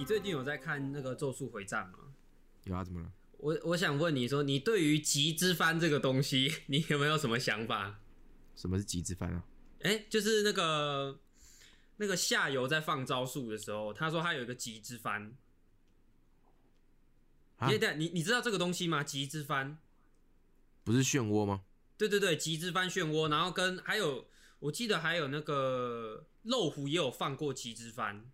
你最近有在看那个《咒术回战》吗？有啊，怎么了？我我想问你说，你对于极之番这个东西，你有没有什么想法？什么是极之番啊？哎、就是那个那个下游在放招数的时候，他说他有一个极之番。啊你你你知道这个东西吗？极之番，不是漩涡吗？对对对，极之番漩涡，然后跟还有我记得还有那个肉虎也有放过极之番，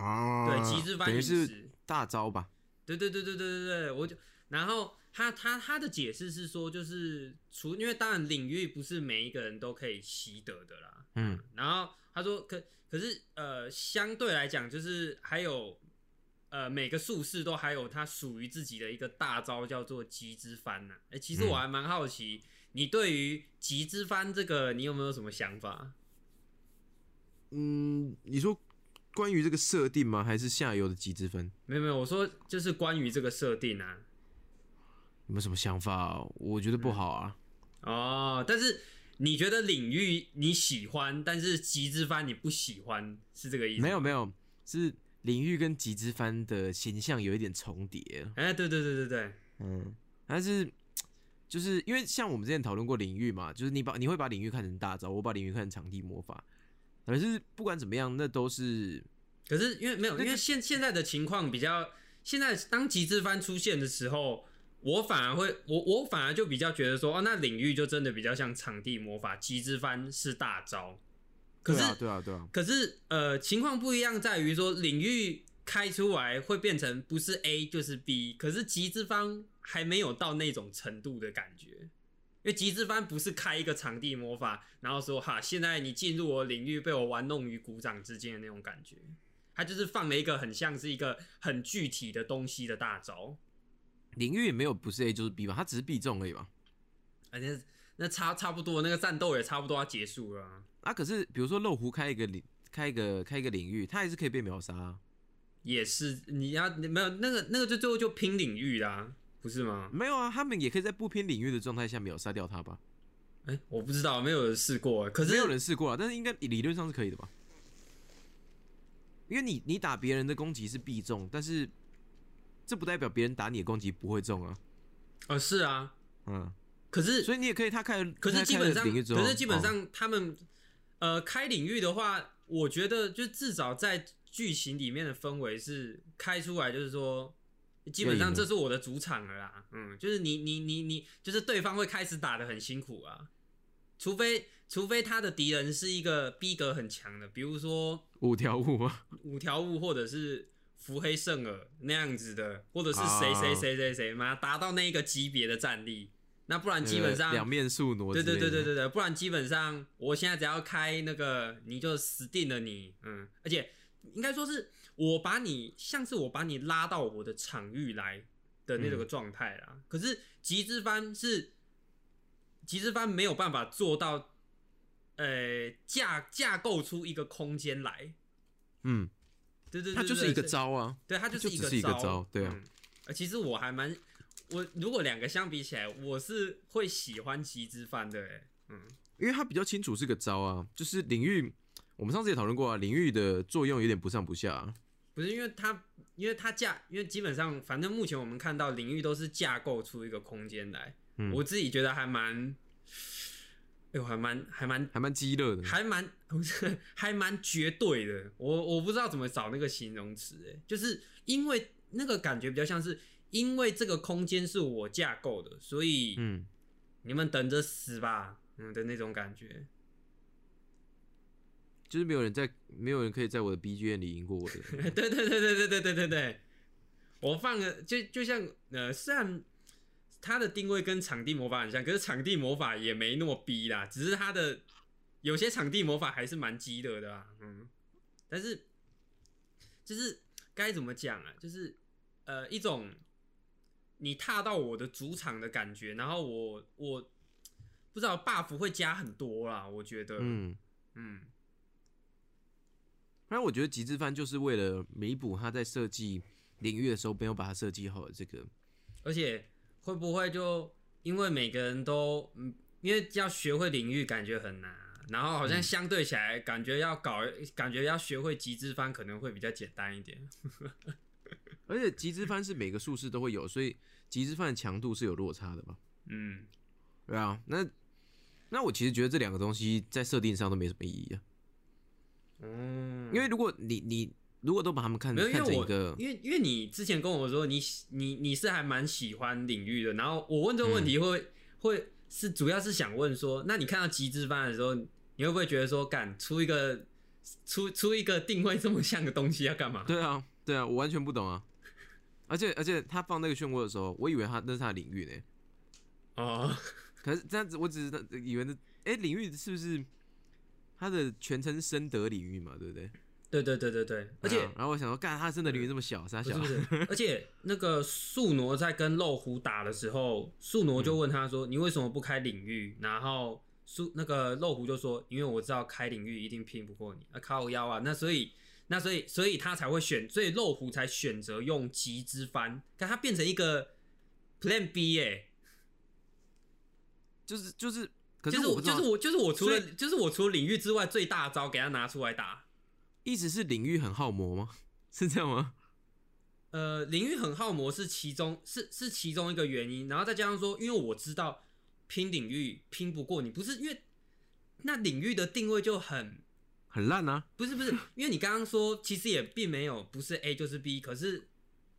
啊，对，极致翻译是。大招吧？对对对对对对对，我就然后他他他的解释是说，就是除因为当然领域不是每一个人都可以习得的啦，嗯，然后他说可可是呃相对来讲就是还有呃每个术士都还有他属于自己的一个大招叫做极致翻呐、哎、其实我还蛮好奇，你对于极致翻这个你有没有什么想法？嗯，你说关于这个设定吗？还是下游的极之分？没有没有，我说就是关于这个设定啊。有没有什么想法？我觉得不好啊。哦，但是你觉得领域你喜欢，但是极之番你不喜欢，是这个意思？没有没有，是领域跟极之番的形象有一点重叠。哎，对对对对对，嗯，但是就是因为像我们之前讨论过领域嘛，就是你把你会把领域看成大招，我把领域看成场地魔法。可是不管怎么样，那都是可是因为没有，因为现现在的情况比较，现在当极致番出现的时候，我反而会，我我反而就比较觉得说，哦，那领域就真的比较像场地魔法，极致番是大招。可是对啊对啊对啊，可是呃，情况不一样，在于说领域开出来会变成不是 A 就是 B，可是极致方还没有到那种程度的感觉。因为极之番不是开一个场地魔法，然后说哈，现在你进入我领域，被我玩弄于股掌之间的那种感觉。他就是放了一个很像是一个很具体的东西的大招，领域也没有不是 A 就是 B 吧，他只是 B 中而已吧。而且那差差不多，那个战斗也差不多要结束了啊、啊，可是比如说漏壶开一个领开一个开一个领域，他还是可以被秒杀、啊。也是你要你没有那个那个就最后就拼领域啦、不是吗？没有啊，他们也可以在不偏领域的状态下秒杀掉他吧？哎、我不知道，没有人试过。可是没有人试过啊，但是应该理论上是可以的吧？因为你你打别人的攻击是必中，但是这不代表别人打你的攻击不会中啊。哦，是啊，嗯，可是所以你也可以他开，可是基本上，可是基本哦上他们、呃开领域的话，我觉得就至少在剧情里面的氛围是开出来，就是说。基本上这是我的主场了啦，嗯，就是你你你你，就是对方会开始打的很辛苦啊，除非除非他的敌人是一个逼格很强的，比如说五条悟吗？五条悟或者是伏黑圣尔那样子的，或者是啊。谁谁谁谁谁嘛，达到那一个级别的战力，那不然基本上呃两面对对对对对对，不然基本上我现在只要开那个，你就死定了你，嗯，而且应该说是我把你像是我把你拉到我的场域来的那个状态啦。可是极之番是极之番没有办法做到，呃，架架构出一个空间来。嗯，对对对它就是一个招啊，对，它就是一个招对啊其实我还蛮，我如果两个相比起来，我是会喜欢极之番的，哎，嗯。因为它比较清楚是个招啊，就是领域，我们上次也讨论过啊，领域的作用有点不上不下、啊，不是因为它，因为它架，因为基本上，反正目前我们看到领域都是架构出一个空间来。嗯我自己觉得还蛮，哎呦，还蛮还蛮还蛮激烈的。还蛮不是 还蛮绝对的。我我不知道怎么找那个形容词，哎，就是因为那个感觉比较像是，因为这个空间是我架构的，所以嗯，你们等着死吧，嗯的那种感觉。就是没有人在，没有人可以在我的 BGM 里赢过我的。对对对对对对对对对，我放了就就像呃，虽然它的定位跟场地魔法很像，可是场地魔法也没那么逼啦，只是它的有些场地魔法还是蛮激的的啊，嗯，但是就是该怎么讲啊，就是呃一种你踏到我的主场的感觉，然后我我不知道 buff 会加很多啦，我觉得，嗯，嗯。反正我觉得极致番就是为了弥补他在设计领域的时候没有把它设计好的这个，而且会不会就因为每个人都嗯，因为要学会领域感觉很难啊，然后好像相对起来，感觉要搞，感觉要学会极致翻可能会比较简单一点。而且极致翻是每个术士都会有，所以极致翻的强度是有落差的吧？嗯，对啊，那那我其实觉得这两个东西在设定上都没什么意义啊。嗯，因为如果你你如果都把他们看没有，因看成一个，因为因为你之前跟我说你喜你你是还蛮喜欢领域的，然后我问这个问题会、会是主要是想问说，那你看到极致番的时候，你会不会觉得说，敢出一个出出一个定位这么像的东西要干嘛？对啊对啊，我完全不懂啊。而且而且他放那个漩涡的时候，我以为他那是他的领域呢。哦，可是这样子，我只是以为那哎、领域是不是他的全称深德领域嘛？对不对？对对对对对，而且啊然后我想说，干他的深德领域这么小，傻小不是不是，而且那个素挪在跟肉虎打的时候，素挪就问他说：“你为什么不开领域？”然后素那个肉虎就说：“因为我知道开领域一定拼不过你啊，靠腰啊。”那所以那所以所以他才会选，所以肉虎才选择用极之翻，看他变成一个 Plan B 耶、就是就是，可就是我就是我就是我除了就是我除了领域之外最大的招给他拿出来打。意思是领域很耗魔吗？是这样吗？呃，领域很耗魔是其中是是其中一个原因，然后再加上说，因为我知道拼领域拼不过你，不是因为那领域的定位就很很烂啊！不是不是，因为你刚刚说其实也并没有不是 A 就是 B，可是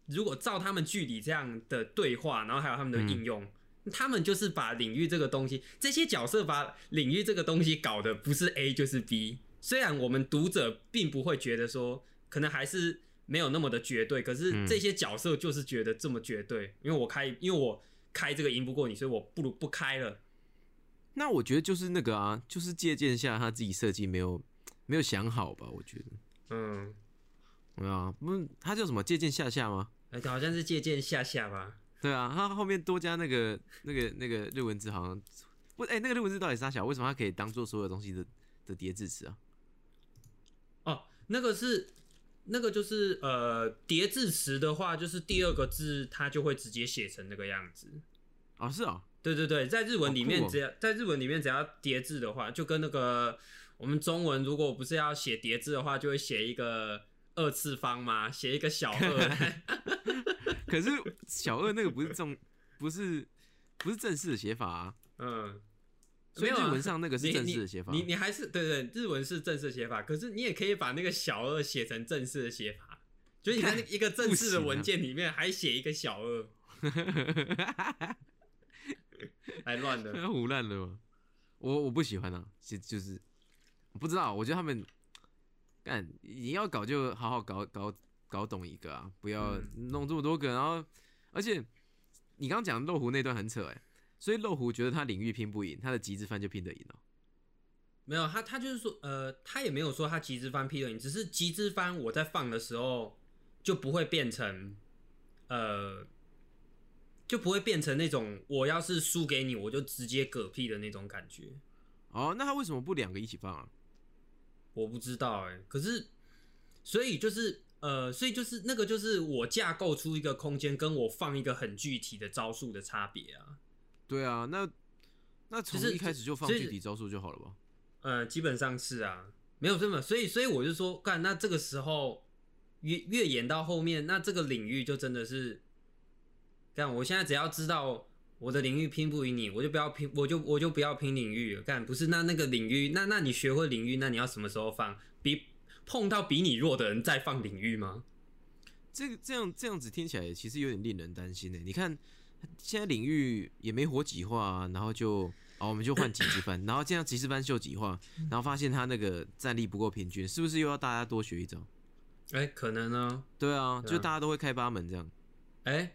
如果照他们距离这样的对话，然后还有他们的应用，他们就是把领域这个东西，这些角色把领域这个东西搞的不是 A 就是 B。虽然我们读者并不会觉得说，可能还是没有那么的绝对，可是嗯这些角色就是觉得这么绝对，因为我开，因为我开这个赢不过你，所以我不如不开了。那我觉得就是那个啊，就是借鉴下他自己设计没有没有想好吧？我觉得，嗯，对啊，不是他叫什么借鉴下下吗？哎好像是借鉴下下吧。对啊，他后面多加那个那个那个日文字，好像不哎、那个日文字到底是啥小？为什么它可以当做所有东西的的叠字词啊？哦，那个是那个就是呃叠字词的话，就是第二个字它就会直接写成那个样子。哦，是啊，对对对，在日文里面只要、在日文里面只要叠字的话，就跟那个我们中文如果不是要写叠字的话，就会写一个二次方嘛，写一个小二。可是小二那个不是正不是不是正式的写法啊，嗯，所以日文上那个是正式的写法。你你你还是对对，日文是正式写法，可是你也可以把那个小二写成正式的写法，就是你看一个正式的文件里面还写一个小二，还乱的。胡乱了吗？我我不喜欢啊，就就是我不知道，我觉得他们干你要搞就好好搞搞搞懂一个啊，不要嗯弄这么多个，然后而且你刚刚讲漏壶那段很扯哎、所以漏壶觉得他领域拼不赢，他的极致翻就拼得赢了。没有他，他就是说，呃，他也没有说他极致翻拼得赢，只是极致翻我在放的时候就不会变成，呃，就不会变成那种我要是输给你，我就直接嗝屁的那种感觉。哦，那他为什么不两个一起放啊？我不知道哎、可是，所以就是呃，所以就是那个就是我架构出一个空间，跟我放一个很具体的招数的差别啊。对啊，那那从就是一开始就放具体招数就好了吧？呃，基本上是啊，没有这么，所以所以我就说，干，那这个时候越越演到后面，那这个领域就真的是，干，我现在只要知道我的领域拼不赢你，我就不要拼，我就我就不要拼领域了，干，不是，那那个领域，那那你学会领域，那你要什么时候放？比碰到比你弱的人再放领域吗？这个这样这样子听起来其实有点令人担心呢。你看现在领域也没活几话、啊，然后就哦我们就换几十班，然后这样几十班秀几话，然后发现他那个战力不够平均，是不是又要大家多学一招？哎、可能呢，啊，对啊就大家都会开八门这样。哎、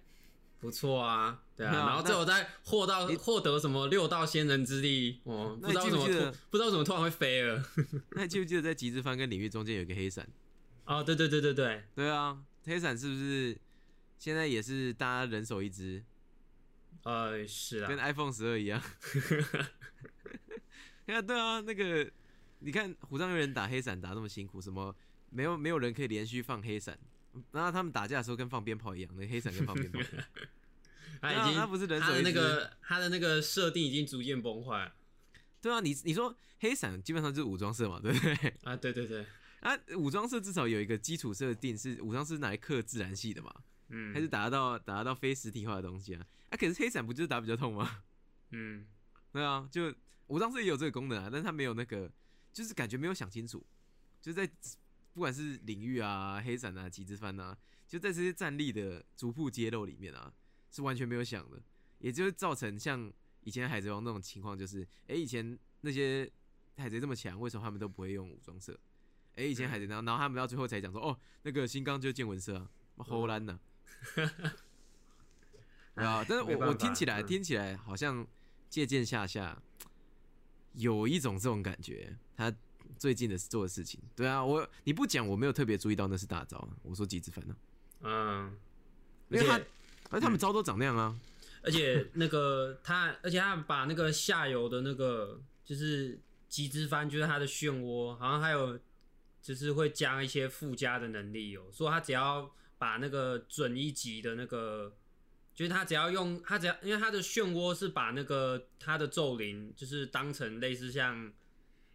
不错啊，对啊，然后最后再获到获得什么六道仙人之力，哦，不知道怎么突不知道怎么突然会飞了。那你记不记得在极致番跟领域中间有一个黑伞？哦，对对对对对，对啊，黑伞是不是现在也是大家人手一只，呃，是啊跟啊，iPhone 十二一样？对啊，对啊，那个你看虎杖悠人打黑伞打那么辛苦，什么没有没有人可以连续放黑伞，然后他们打架的时候跟放鞭炮一样，那黑伞跟放鞭炮一样。他已经他不是人他的那手一只个他的那个设定已经逐渐崩坏。对啊，你你说黑伞基本上就是武装色嘛，对不对？啊，对对对，啊，武装色至少有一个基础设定是武装是哪一克自然系的嘛，嗯，还是打得到打得到非实体化的东西啊？啊，可是黑伞不就是打比较痛吗？嗯，对啊，就武装色也有这个功能啊，但是他没有那个，就是感觉没有想清楚，就在不管是领域啊、黑闪啊、极之帆啊，就在这些战力的逐步揭露里面啊，是完全没有想的，也就是造成像以前海贼王那种情况，就是哎、诶以前那些海贼这么强，为什么他们都不会用武装色？哎、以前海贼然后然后他们到最后才讲说，哦，那个新钢就是见闻色啊，荷兰呢？对啊，但是我我听起来嗯听起来好像借鉴下下，有一种这种感觉。他最近的做的事情，对啊，我你不讲，我没有特别注意到那是大招啊。我说极之分呢？嗯，因为他而他们招都长那样啊。而且那个他，而且他把那个下游的那个就是极之帆，就是他的漩涡，好像还有就是会加一些附加的能力哦，说他只要把那个准一级的那个，就是他只要用他只要，因为他的漩涡是把那个他的咒灵，就是当成类似像。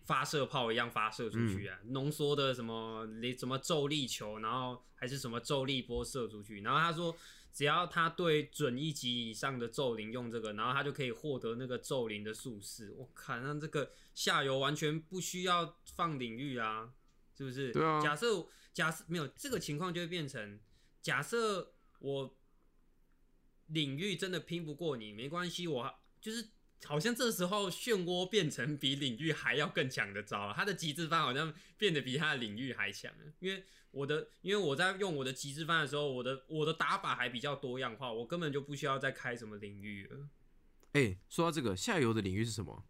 发射炮一样发射出去啊，浓缩的什么什么咒力球，然后还是什么咒力波射出去，然后他说只要他对准一级以上的咒灵用这个，然后他就可以获得那个咒灵的术士。我靠，那这个下游完全不需要放领域啊，是不是？对啊假设假设没有这个情况，就会变成假设我领域真的拼不过你，没关系，我就是。好像这时候漩涡变成比领域还要更强的招了，他的极致翻好像变得比他的领域还强了。因为我的，因为我在用我的极致翻的时候，我的我的打法还比较多样化，我根本就不需要再开什么领域了。哎、说到这个下游的领域是什么？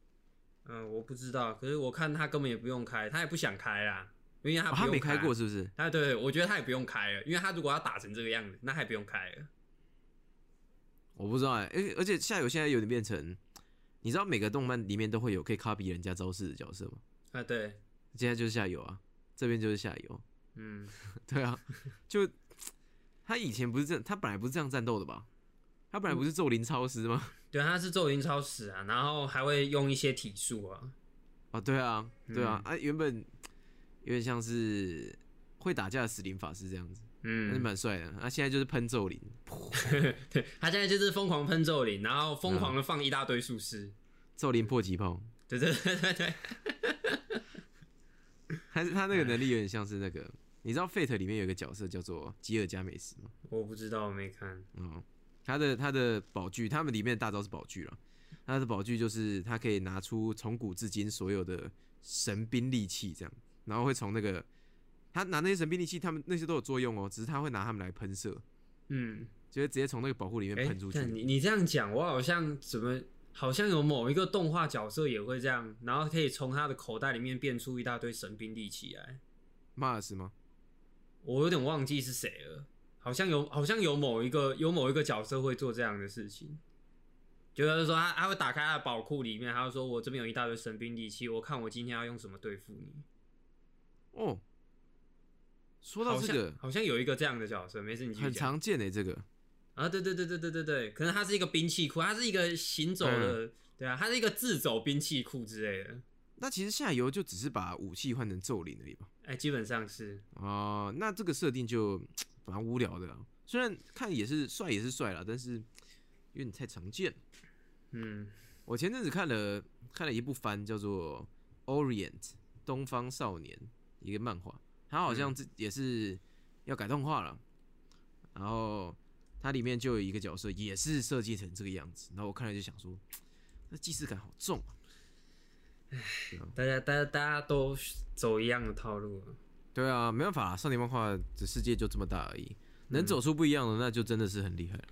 嗯，我不知道，可是我看他根本也不用开，他也不想开啦，因为他他没开过，是不是？他对，我觉得他也不用开了，因为他如果要打成这个样子，那还不用开了。我不知道哎、而而且下游现在有点变成，你知道每个动漫里面都会有可以 copy 人家招式的角色吗？啊，对，现在就是下游啊，这边就是下游。嗯，对啊，就他以前不是这，他本来不是这样战斗的吧？他本来不是咒灵超师吗？对，他是咒灵超师啊，然后还会用一些体术啊，啊，对啊，对啊，啊，原本有点像是会打架的死灵法师这样子，嗯，蛮帅的。啊，现在就是喷咒灵，对 他现在就是疯狂喷咒灵，然后疯狂的放一大堆术师，咒灵破击炮，对对对对对，还 是他那个能力有点像是那个，你知道 Fate 里面有一个角色叫做吉尔加美斯吗？我不知道，我没看，嗯，他的他的宝具，他们里面的大招是宝具了。他的宝具就是他可以拿出从古至今所有的神兵利器，这样，然后会从那个他拿那些神兵利器，他们那些都有作用哦，只是他会拿他们来喷射，嗯，就是直接从那个保护里面哎、喷出去。看你你这样讲，我好像怎么好像有某一个动画角色也会这样，然后可以从他的口袋里面变出一大堆神兵利器来。马尔斯吗？我有点忘记是谁了，好像有好像有某一个有某一个角色会做这样的事情，就是说他他会打开他的宝库里面，他就说我这边有一大堆神兵利器，我看我今天要用什么对付你。哦，说到这个，好像有一个这样的角色，没事你很。常见诶、这个啊，对对对对对对对，可能它是一个兵器库，它是一个行走的，嗯对啊，它是一个自走兵器库之类的。那其实下游就只是把武器换成咒灵而已吧？哎、基本上是，哦，那这个设定就蛮无聊的啦。虽然看也是帅，也是帅啦，但是有点太常见。嗯我前阵子看了看了一部番，叫做《Orient》东方少年，一个漫画，它好像这也是要改动画了。然后它里面就有一个角色也是设计成这个样子，然后我看了就想说，那既视感好重啊。大家大家大家都走一样的套路啊。对啊，没办法，少年漫画的世界就这么大而已，能走出不一样的，那就真的是很厉害了。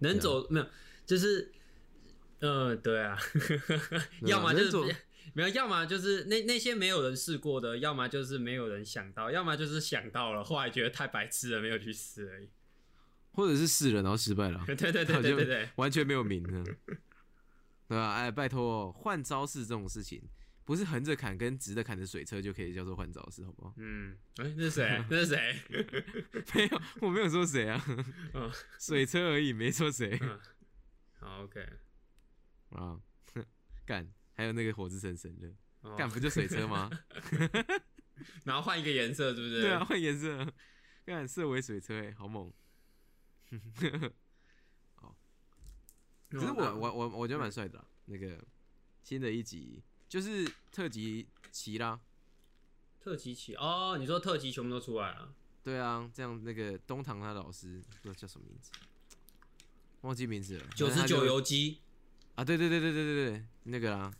能走、没有，就是，呃，对啊，要么就是没有，要么就是那那些没有人试过的，要么就是没有人想到，要么就是想到了，后来觉得太白痴了，没有去试而已。或者是试了然后失败了，对对对对对对，完全没有名呢，对吧？哎，拜托，换招式这种事情，不是横着砍跟直的砍的水车就可以叫做换招式，好不好？嗯，哎、那是谁？那是谁？没有，我没有说谁啊，嗯水车而已，没说谁嗯，好，OK，啊。干，还有那个火之神神乐，哦。干不就水车吗？然后换一个颜色，是不是？对啊，，换颜色，干色为水车哎，好猛。可是我我我我觉得蛮帅的啦，那个新的一集就是特级旗啦，特级起哦，你说特级全部都出来了，对啊，这样那个东堂他老师不知道叫什么名字，忘记名字了，九十九游击，啊，对对对对对对对，那个啦，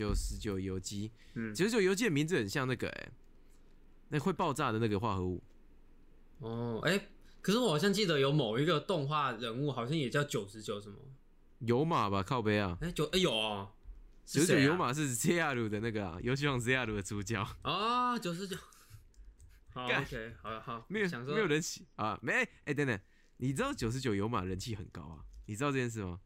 九十九游击，嗯，九十九游击的名字很像那个哎、那会爆炸的那个化合物，哦，哎、可是我好像记得有某一个动画人物，好像也叫九十九什么，有马吧，靠背啊，哎、九哎、有哦，九十九有马是 ZR 的那个啊，游戏王 ZR 的主角，哦，九十九，好，OK，好好，没有想说没有人气啊，没哎、等等，你知道九十九有马人气很高啊，你知道这件事吗？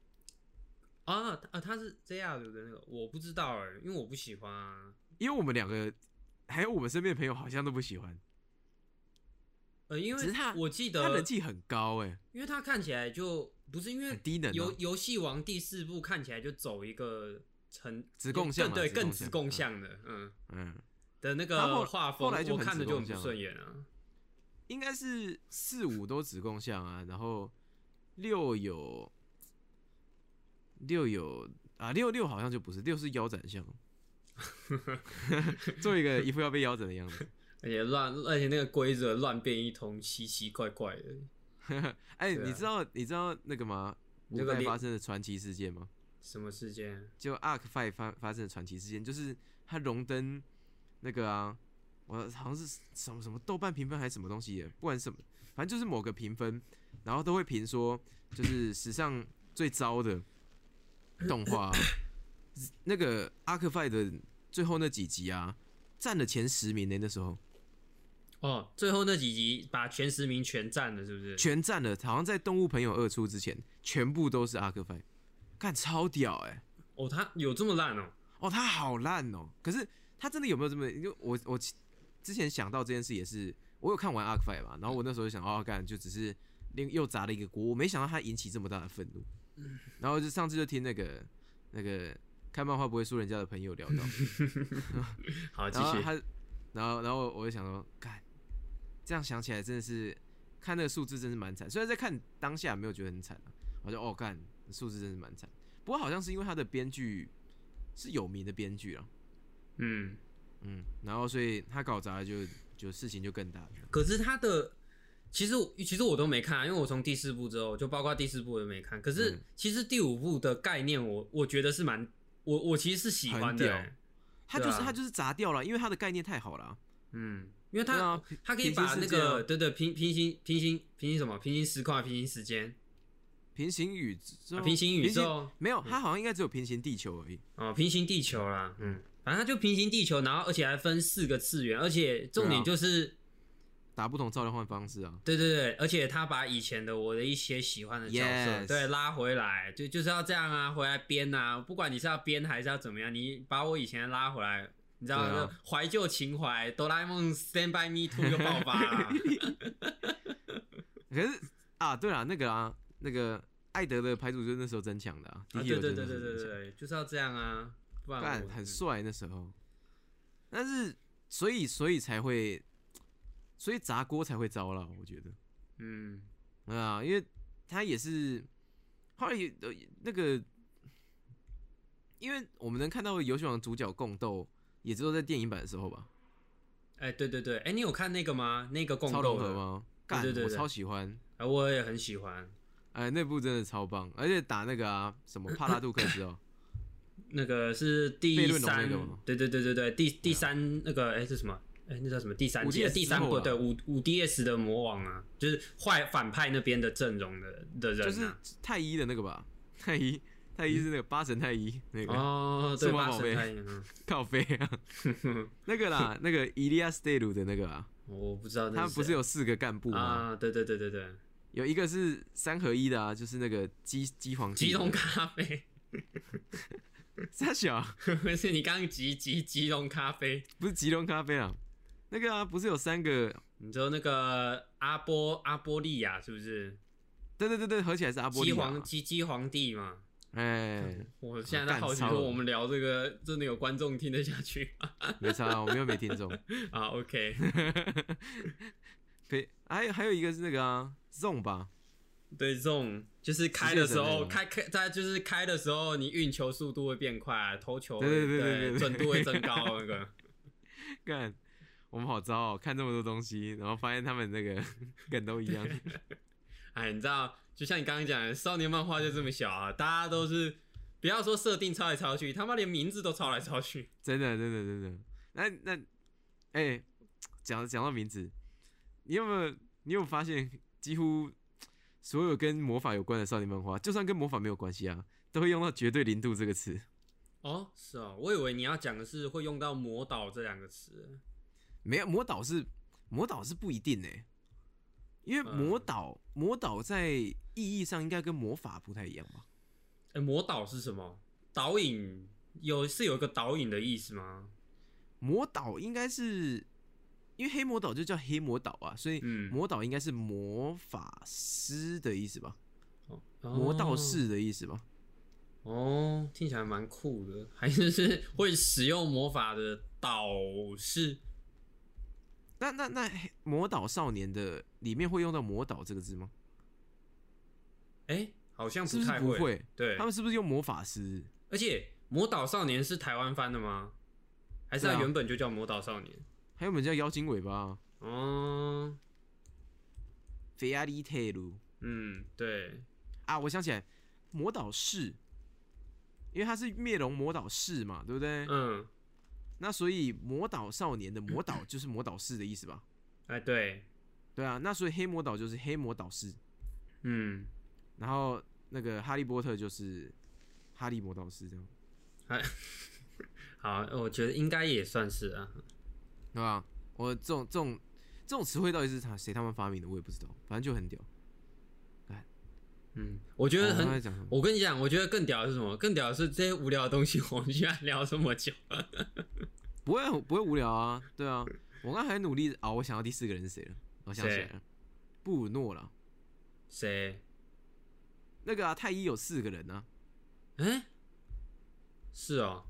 啊啊，他是 JR 的那个，我不知道哎，因为我不喜欢啊，因为我们两个还有我们身边的朋友好像都不喜欢，呃，因为他我记得他人得，气很高哎、因为他看起来就不是因为低能、游哦。游戏王第四部看起来就走一个成子贡像更对更子贡嗯像的，嗯嗯，的那个画风，我后来就很看着就很不顺眼啊。应该是四五都子贡像啊，然后六有六有啊六六好像就不是六是腰斩像，做一个一副要被腰斩的样子。而且乱，而且那个规则乱变一通，奇奇怪怪的。哎、你知道你知道那个吗？那个发生的传奇事件吗？什么事件？就 Arc Five 发发生的传奇事件，就是他荣登那个啊，我好像是什么什么豆瓣评分还是什么东西的，不管什么，反正就是某个评分，然后都会评说，就是史上最糟的动画，那个阿克拜的最后那几集啊，占了前十名呢，那时候哦，最后那几集把前十名全占了，是不是？全占了，好像在《动物朋友二》出之前，全部都是 Arc Five，干超屌哎、哦，他有这么烂哦？哦，他好烂哦！可是他真的有没有这么？因为我我之前想到这件事也是，我有看完 Arc Five 嘛，然后我那时候就想，哦，干就只是另又砸了一个锅，我没想到他引起这么大的愤怒。然后就上次就听那个那个看漫画不会输人家的朋友聊到，好，继续。然后他，然后然后我就想说，干这样想起来真的是看那个数字真是蛮惨，虽然在看当下没有觉得很惨啊，我就哦干数字真是蛮惨。不过好像是因为他的编剧是有名的编剧啊。嗯，嗯，然后所以他搞砸了就就事情就更大了。可是他的其实我其实我都没看啊，因为我从第四部之后，就包括第四部我都没看。可是嗯其实第五部的概念我，我觉得是蛮我我其实是喜欢的、很欸。他就是、对啊他就是砸掉了，因为他的概念太好了啊。嗯，因为他、对啊他可以把那个对对平平行平行平行什么平行时空啊平行时间平行宇宙，啊平行宇宙没有，他好像应该只有平行地球而已。哦平行地球啦，嗯，反正他就平行地球，然后而且还分四个次元，而且重点就是。打不同召唤方式啊，对对对，而且他把以前的我的一些喜欢的角色对拉回来，就就是要这样啊，回来编啊，不管你是要编还是要怎么样，你把我以前的拉回来，你知道对啊。怀旧情怀，哆啦 A 梦 Stand by Me Two 又爆发了，可是啊，对了，那个啊，那个艾德的排主就是那时候增强的啊，对对对就是那时候增强对对对，就是要这样啊，不然干很帅那时候。但是所以所以才会，所以砸锅才会糟了，我觉得。嗯啊，因为他也是后来也呃那个，因为我们能看到游戏王主角共斗，也只有在电影版的时候吧，哎对对对，哎你有看那个吗？那个共超斗的？融合吗？干，我超喜欢，哎我也很喜欢哎，那部真的超棒，而且打那个啊什么 帕拉杜克斯哦，那个是第三对对对对对，第第三那个哎是什么？哎那叫什么？第三季 5DS 第三部对五五 DS 的魔王啊，就是坏反派那边的阵容的的人就是啊。太一的那个吧，太一太一是那个八神太一那个哦，对，八神太阳，嗯 靠飞啊，那个啦，那个伊利亚斯戴鲁的那个啊，我不知道那他不是有四个干部吗？啊？对对对对对，有一个是三合一的啊，就是那个鸡鸡皇帝吉隆咖啡，傻小，不是你刚刚吉吉吉隆咖啡，不是吉隆咖啡啊，那个啊，不是有三个？你知道那个阿波阿波利亚是不是？对对对对，合起来是阿波利亚嘛。皇鸡鸡皇帝嘛？哎，我现在在好奇干超了说，我们聊这个真的有观众听得下去吗？没差，我们又没听众。啊，OK，对，还有还有一个是那个啊，Zone 吧，对，这种就是开的时候，开开在就是开的时候，你运球速度会变快，投球对对对对对对准度会增高，那个。干，我们好糟哦，看这么多东西，然后发现他们那个 梗都一样。哎，你知道，就像你刚刚讲的，少年漫画就这么小啊，大家都是不要说设定抄来抄去，他妈连名字都抄来抄去。真的，真的，真的。那那，哎、讲讲到名字，你有没有你有发现，几乎所有跟魔法有关的少年漫画，就算跟魔法没有关系啊，都会用到“绝对零度”这个词。哦，是哦，我以为你要讲的是会用到“魔导”这两个词。没有魔导是魔导是不一定呢、因为魔导、魔导在意义上应该跟魔法不太一样吧？哎，魔导是什么？导引有是有一个导引的意思吗？魔导应该是因为黑魔导就叫黑魔导啊，所以嗯魔导应该是魔法师的意思吧？哦魔道士的意思吧？哦，听起来蛮酷的，还是是会使用魔法的导士？那那那魔导少年的里面会用到魔导这个字吗？哎，好像是不是太不会？对他，们是不是用魔法师？而且《魔导少年》是台湾翻的吗？还是它对啊原本就叫《魔导少年》？还有本叫妖精尾巴，哦，菲亚利泰鲁嗯，对，啊！我想起来，魔导士，因为他是灭龙魔导士嘛，对不对？嗯，那所以魔导少年的魔导就是魔导士的意思吧？哎，对，对啊，那所以黑魔导就是黑魔导士，嗯，然后那个哈利波特就是哈利魔导士这样，哎 好，我觉得应该也算是啊。对吧？我这种这种这种词汇到底是他谁他们发明的，我也不知道，反正就很屌。嗯，我觉得哦很？我跟你讲，我觉得更屌的是什么？更屌的是这些无聊的东西，我们居然聊这么久。不会不会无聊啊，对啊，我刚才很努力啊，我想到第四个人是谁了？我想起来了，布鲁诺了。谁？那个啊，太一有四个人啊，哎、是哦。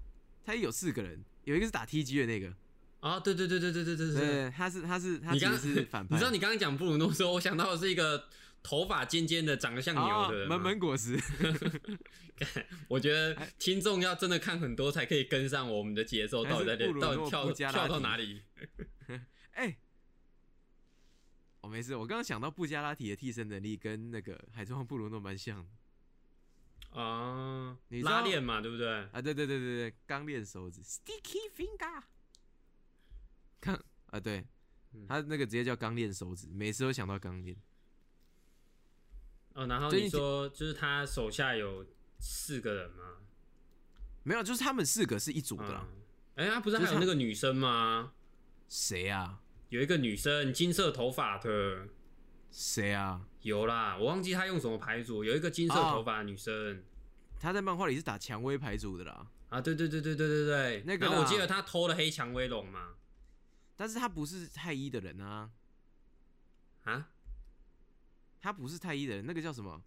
太一有四个人，有一个是打 TG 的那个，啊，对对对对对对对对。对，他是他是他你刚其实是反派，你知道你刚刚讲布鲁诺的时候，我想到的是一个头发尖尖的、长得像牛的。哦门门果实，我觉得听众要真的看很多，才可以跟上我们的节奏，到底在到底跳跳到哪里？哎、我、没事，我刚刚想到布加拉提的替身能力跟那个海中王布鲁诺蛮像的啊，你拉链嘛，对不对？啊，对对对对对，钢链手指 （Sticky Finger），看啊，对嗯他那个直接叫钢链手指，每次都想到钢链。哦，然后你说就是他手下有四个人吗？没有，就是他们四个是一组的啦。嗯哎、他不是还有那个女生吗？谁啊？有一个女生，金色头发的，谁啊？有啦，我忘记她用什么牌组，有一个金色哦头发的女生。她在漫画里是打蔷薇牌组的啦，啊，对对对对对对对，那个啦然后我记得他偷了黑蔷薇龙嘛，但是他不是太一的人啊，啊，他不是太医的人，那个叫什么？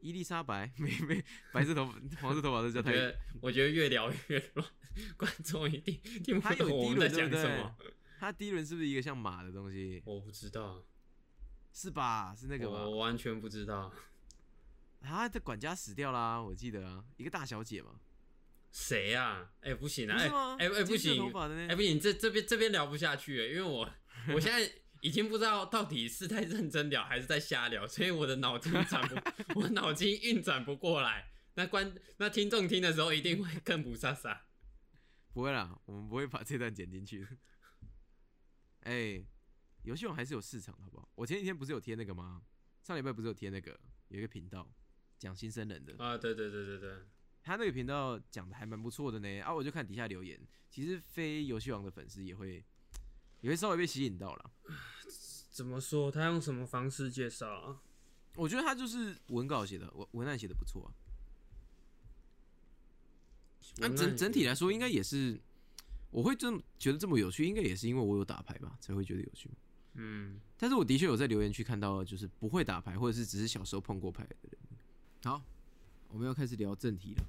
伊丽莎白，没没，白色头发、黄色头发都叫太医。我觉得越聊越乱，观众一定听不懂我们在讲什么。？他第一轮是不是一个像马的东西？我不知道，是吧？是那个吧？我完全不知道 他的管家死掉啦，我记得啊，一个大小姐嘛，谁呀？哎，不行啊，哎？哎哎不行？哎不行，这这边这边聊不下去了，因为我我现在已经不知道到底是在认真聊还是在瞎聊，所以我的脑筋转不，我脑筋运转不过来。那观那听众听的时候一定会更不飒飒。不会啦，我们不会把这段剪进去的。哎、游戏王还是有市场的，好不好？我前几天不是有贴那个吗？上礼拜不是有贴那个有一个频道讲新生人的，啊，对对对对对，他那个频道讲的还蛮不错的呢。啊，我就看底下留言，其实非游戏王的粉丝也会也会稍微被吸引到了。怎么说？他用什么方式介绍啊？我觉得他就是文稿写的，文文案写的不错啊。那、整整体来说，应该也是我会这么觉得这么有趣，应该也是因为我有打牌吧，才会觉得有趣。嗯，但是我的确有在留言区看到，就是不会打牌，或者是只是小时候碰过牌的人。好，我我们要开始聊正题了。